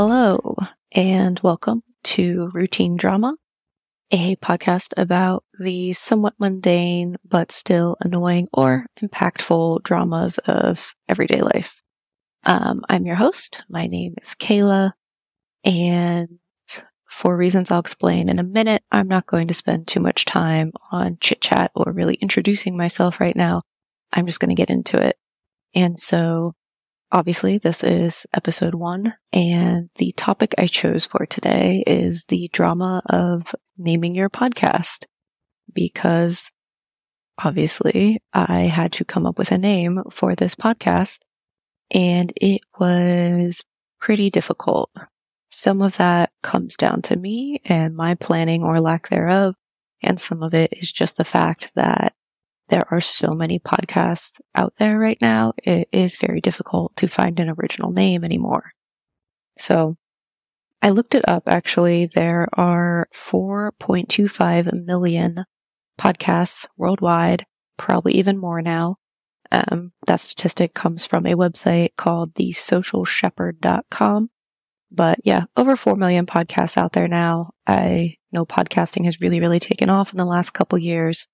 Hello, and welcome to Routine Drama, a podcast about the somewhat mundane but still annoying or impactful dramas of everyday life. Um, I'm your host. My name is Kayla, and for reasons I'll explain in a minute, I'm not going to spend too much time on chit chat or really introducing myself right now. I'm just going to get into it. And so Obviously, this is episode one, and the topic I chose for today is the drama of naming your podcast. Because obviously, I had to come up with a name for this podcast, and it was pretty difficult. Some of that comes down to me and my planning or lack thereof, and some of it is just the fact that there are so many podcasts out there right now. It is very difficult to find an original name anymore. So I looked it up actually. There are 4.25 million podcasts worldwide, probably even more now. Um, that statistic comes from a website called thesocialshepherd.com. But yeah, over 4 million podcasts out there now. I know podcasting has really, really taken off in the last couple years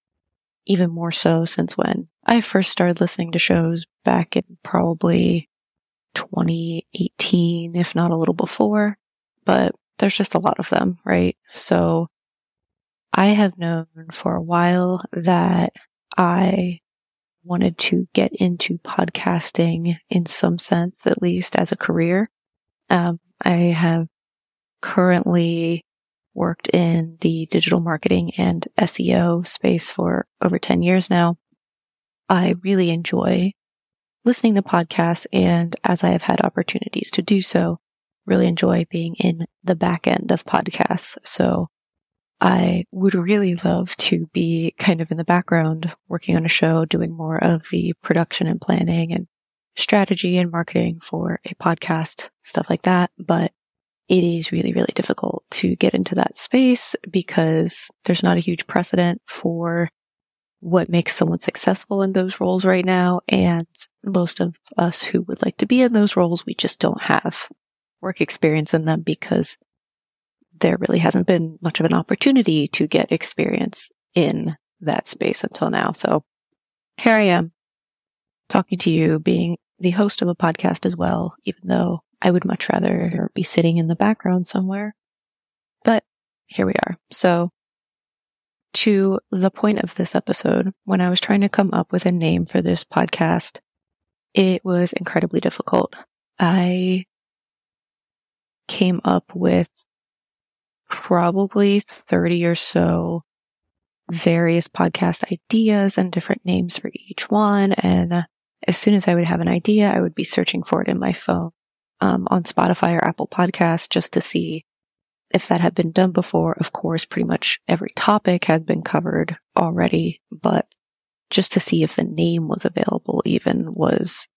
even more so since when I first started listening to shows back in probably 2018, if not a little before, but there's just a lot of them, right? So I have known for a while that I wanted to get into podcasting in some sense, at least as a career. Um, I have currently worked in the digital marketing and SEO space for over 10 years now. I really enjoy listening to podcasts and as I have had opportunities to do so, really enjoy being in the back end of podcasts. So I would really love to be kind of in the background working on a show, doing more of the production and planning and strategy and marketing for a podcast, stuff like that. But it is really, really difficult to get into that space because there's not a huge precedent for what makes someone successful in those roles right now. And most of us who would like to be in those roles, we just don't have work experience in them because there really hasn't been much of an opportunity to get experience in that space until now. So here I am talking to you, being the host of a podcast as well, even though I would much rather be sitting in the background somewhere. But here we are. So to the point of this episode, when I was trying to come up with a name for this podcast, it was incredibly difficult. I came up with probably 30 or so various podcast ideas and different names for each one. And as soon as I would have an idea, I would be searching for it in my phone um, on Spotify or Apple Podcasts just to see if that had been done before. Of course, pretty much every topic has been covered already, but just to see if the name was available even was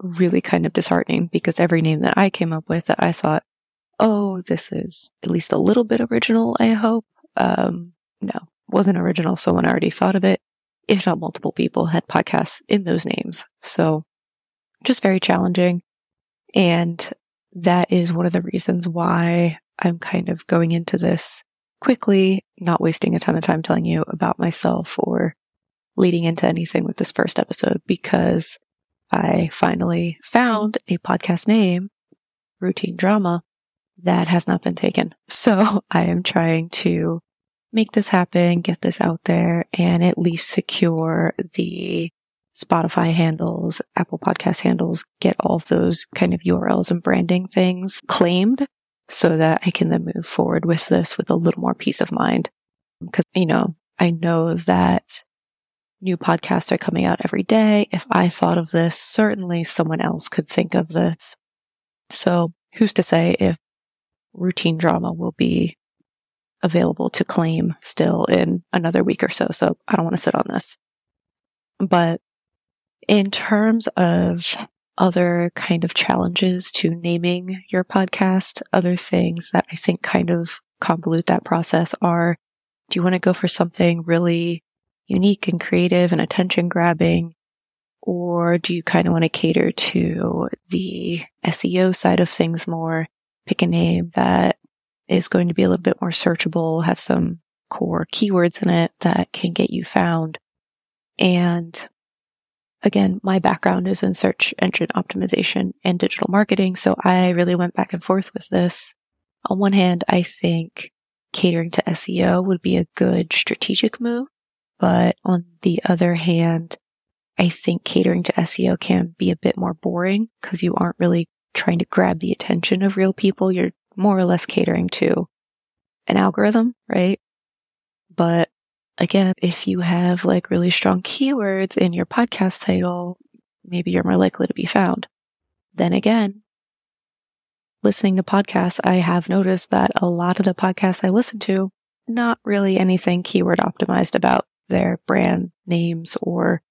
really kind of disheartening because every name that I came up with that I thought, oh, this is at least a little bit original, I hope. Um, no, wasn't original. Someone already thought of it. If not multiple people had podcasts in those names. So just very challenging. And that is one of the reasons why I'm kind of going into this quickly, not wasting a ton of time telling you about myself or leading into anything with this first episode because I finally found a podcast name, Routine Drama, that has not been taken. So I am trying to make this happen, get this out there, and at least secure the Spotify handles, Apple podcast handles, get all of those kind of URLs and branding things claimed so that I can then move forward with this with a little more peace of mind. Because, you know, I know that new podcasts are coming out every day. If I thought of this, certainly someone else could think of this. So who's to say if routine drama will be available to claim still in another week or so. So I don't want to sit on this. But in terms of other kind of challenges to naming your podcast, other things that I think kind of convolute that process are, do you want to go for something really unique and creative and attention grabbing? Or do you kind of want to cater to the SEO side of things more? pick a name that is going to be a little bit more searchable, have some core keywords in it that can get you found. And again, my background is in search engine optimization and digital marketing. So I really went back and forth with this. On one hand, I think catering to SEO would be a good strategic move. But on the other hand, I think catering to SEO can be a bit more boring because you aren't really trying to grab the attention of real people. You're more or less catering to an algorithm, right? But again, if you have like really strong keywords in your podcast title, maybe you're more likely to be found. Then again, listening to podcasts, I have noticed that a lot of the podcasts I listen to, not really anything keyword optimized about their brand names or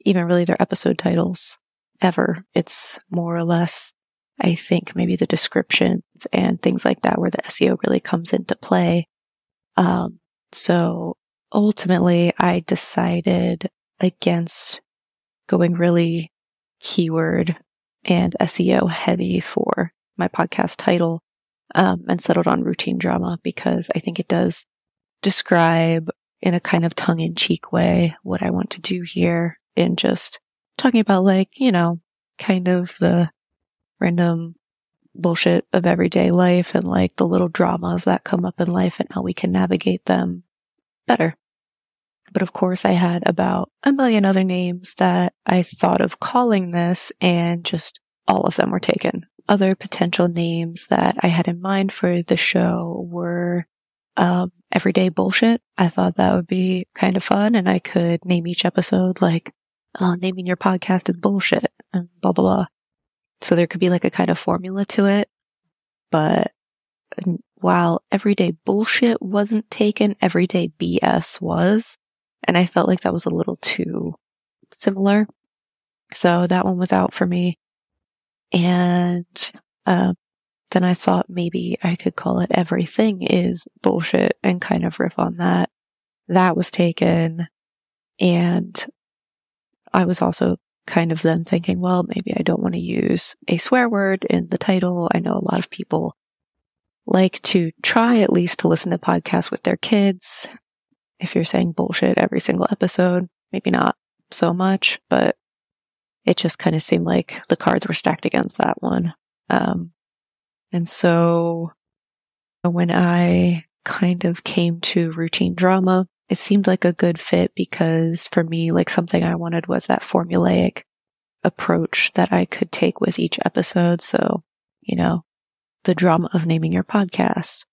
even really their episode titles ever. It's more or less, I think, maybe the descriptions and things like that where the SEO really comes into play. Um, so ultimately I decided against going really keyword and SEO heavy for my podcast title, um, and settled on routine drama because I think it does describe in a kind of tongue in cheek way what I want to do here in just talking about like, you know, kind of the random bullshit of everyday life and like the little dramas that come up in life and how we can navigate them better. But of course, I had about a million other names that I thought of calling this, and just all of them were taken. Other potential names that I had in mind for the show were um, everyday bullshit. I thought that would be kind of fun, and I could name each episode like uh, naming your podcast is bullshit and blah blah blah. So there could be like a kind of formula to it, but while everyday bullshit wasn't taken, everyday BS was. And I felt like that was a little too similar. So that one was out for me. And, uh, then I thought maybe I could call it everything is bullshit and kind of riff on that. That was taken. And I was also kind of then thinking, well, maybe I don't want to use a swear word in the title. I know a lot of people like to try at least to listen to podcasts with their kids. If you're saying bullshit every single episode, maybe not so much, but it just kind of seemed like the cards were stacked against that one. Um, and so when I kind of came to routine drama, it seemed like a good fit because for me, like something I wanted was that formulaic approach that I could take with each episode. So, you know, the drama of naming your podcast,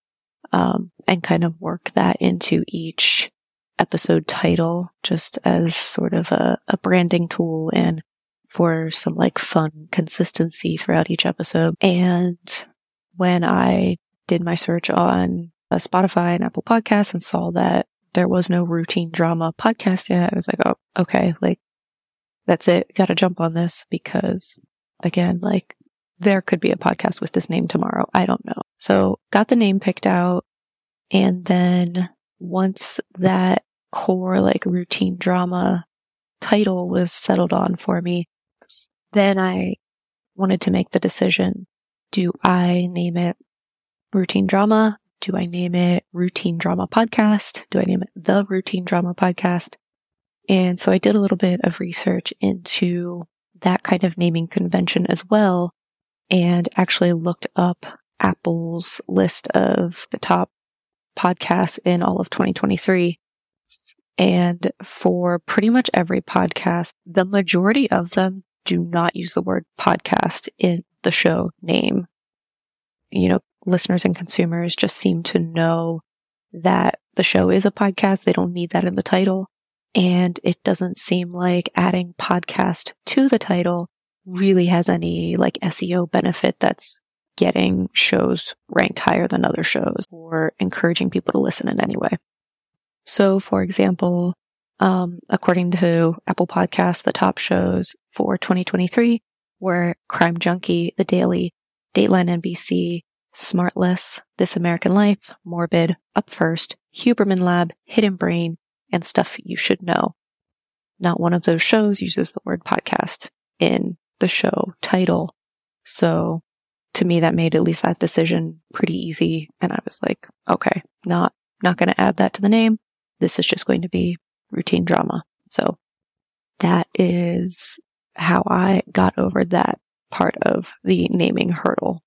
um, and kind of work that into each episode title just as sort of a, a branding tool and for some like fun consistency throughout each episode. And when I did my search on uh, Spotify and Apple Podcasts and saw that there was no routine drama podcast yet, I was like, oh, okay, like that's it. Got to jump on this because again, like there could be a podcast with this name tomorrow. I don't know. So got the name picked out. And then once that core, like routine drama title was settled on for me, then I wanted to make the decision. Do I name it routine drama? Do I name it routine drama podcast? Do I name it the routine drama podcast? And so I did a little bit of research into that kind of naming convention as well and actually looked up Apple's list of the top podcasts in all of 2023. And for pretty much every podcast, the majority of them do not use the word podcast in the show name. You know, listeners and consumers just seem to know that the show is a podcast. They don't need that in the title. And it doesn't seem like adding podcast to the title really has any like SEO benefit that's getting shows ranked higher than other shows or encouraging people to listen in any way. So, for example, um, according to Apple Podcasts, the top shows for 2023 were Crime Junkie, The Daily, Dateline NBC, Smartless, This American Life, Morbid, Up First, Huberman Lab, Hidden Brain, and Stuff You Should Know. Not one of those shows uses the word podcast in the show title. So to me, that made at least that decision pretty easy. And I was like, okay, not, not going to add that to the name. This is just going to be routine drama. So that is how I got over that part of the naming hurdle.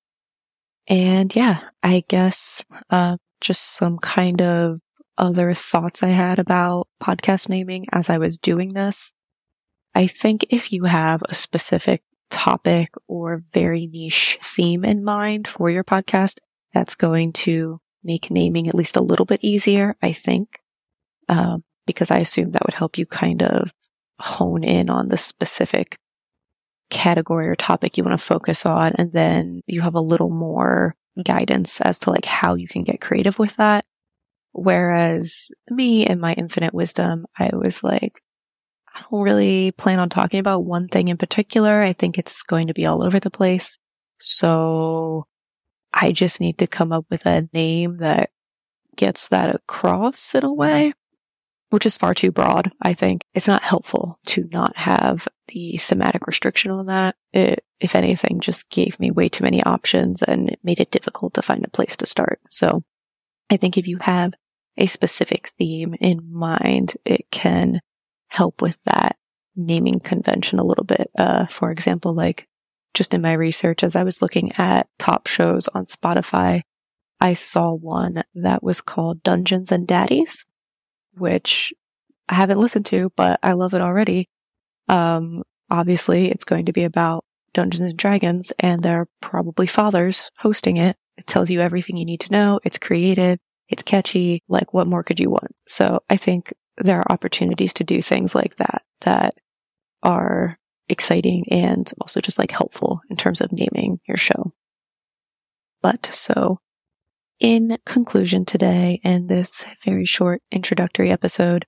And yeah, I guess, uh, just some kind of other thoughts I had about podcast naming as I was doing this. I think if you have a specific topic or very niche theme in mind for your podcast, that's going to make naming at least a little bit easier, I think, um, because I assume that would help you kind of hone in on the specific category or topic you want to focus on. And then you have a little more guidance as to like how you can get creative with that. Whereas me and my infinite wisdom, I was like, really plan on talking about one thing in particular. I think it's going to be all over the place. So I just need to come up with a name that gets that across in a way, which is far too broad. I think it's not helpful to not have the thematic restriction on that. It, if anything, just gave me way too many options and it made it difficult to find a place to start. So I think if you have a specific theme in mind, it can help with that naming convention a little bit. Uh, for example, like just in my research, as I was looking at top shows on Spotify, I saw one that was called Dungeons and Daddies, which I haven't listened to, but I love it already. Um, obviously it's going to be about Dungeons and Dragons and they're probably fathers hosting it. It tells you everything you need to know. It's creative. It's catchy. Like what more could you want? So I think there are opportunities to do things like that that are exciting and also just like helpful in terms of naming your show. But so in conclusion today and this very short introductory episode,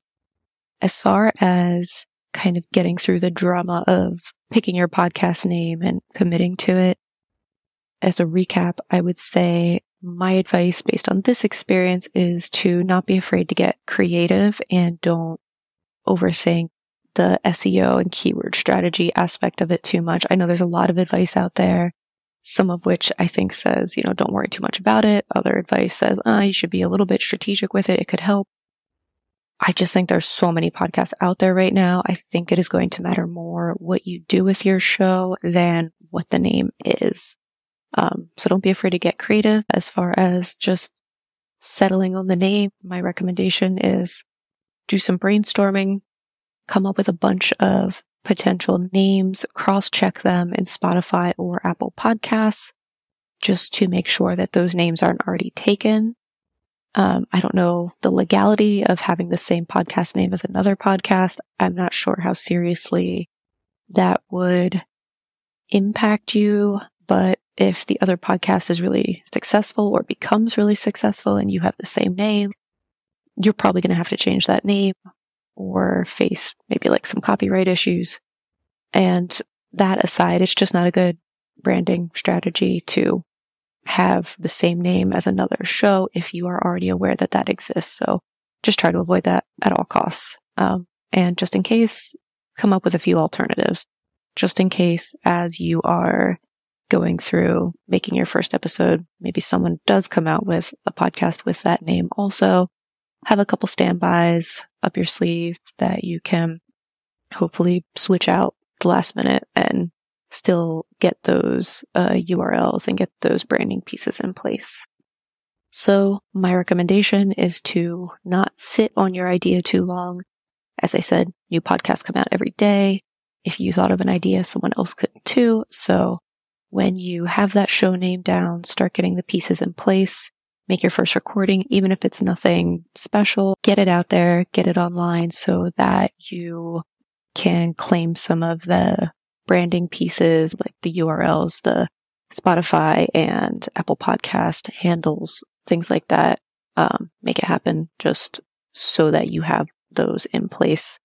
as far as kind of getting through the drama of picking your podcast name and committing to it, as a recap, I would say my advice based on this experience is to not be afraid to get creative and don't overthink the SEO and keyword strategy aspect of it too much. I know there's a lot of advice out there, some of which I think says, you know, don't worry too much about it. Other advice says, uh, you should be a little bit strategic with it. It could help. I just think there's so many podcasts out there right now. I think it is going to matter more what you do with your show than what the name is. Um, so don't be afraid to get creative as far as just settling on the name. My recommendation is do some brainstorming, come up with a bunch of potential names, cross check them in Spotify or Apple Podcasts just to make sure that those names aren't already taken. Um, I don't know the legality of having the same podcast name as another podcast. I'm not sure how seriously that would impact you, but if the other podcast is really successful or becomes really successful and you have the same name, you're probably going to have to change that name or face maybe like some copyright issues. And that aside, it's just not a good branding strategy to have the same name as another show if you are already aware that that exists. So just try to avoid that at all costs. Um, and just in case, come up with a few alternatives. Just in case, as you are going through making your first episode, maybe someone does come out with a podcast with that name also. Have a couple standbys up your sleeve that you can hopefully switch out the last minute and still get those uh, URLs and get those branding pieces in place. So my recommendation is to not sit on your idea too long. As I said, new podcasts come out every day. If you thought of an idea, someone else could too. So when you have that show name down, start getting the pieces in place, make your first recording, even if it's nothing special, get it out there, get it online so that you can claim some of the branding pieces like the URLs, the Spotify and Apple podcast handles, things like that. Um, make it happen just so that you have those in place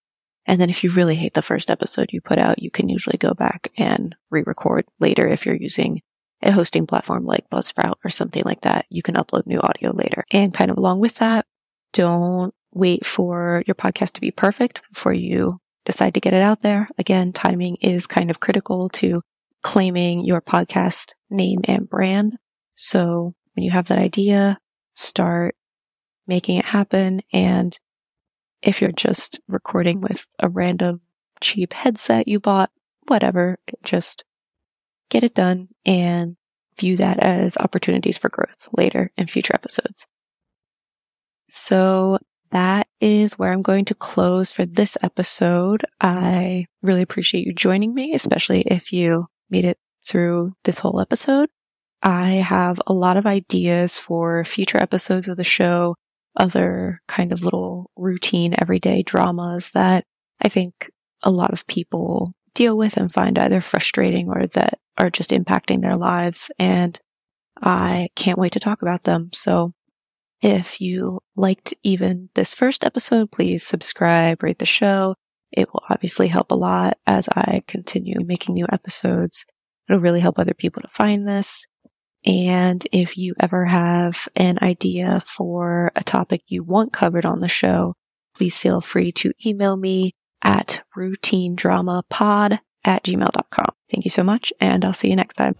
and then if you really hate the first episode you put out, you can usually go back and re-record later if you're using a hosting platform like Buzzsprout or something like that. You can upload new audio later. And kind of along with that, don't wait for your podcast to be perfect before you decide to get it out there. Again, timing is kind of critical to claiming your podcast name and brand. So when you have that idea, start making it happen. And if you're just recording with a random cheap headset you bought, whatever, just get it done and view that as opportunities for growth later in future episodes. So that is where I'm going to close for this episode. I really appreciate you joining me, especially if you made it through this whole episode. I have a lot of ideas for future episodes of the show, other kind of little routine everyday dramas that I think a lot of people deal with and find either frustrating or that are just impacting their lives. And I can't wait to talk about them. So if you liked even this first episode, please subscribe, rate the show. It will obviously help a lot as I continue making new episodes. It'll really help other people to find this. And if you ever have an idea for a topic you want covered on the show, please feel free to email me at routinedramapod at gmail.com. Thank you so much, and I'll see you next time.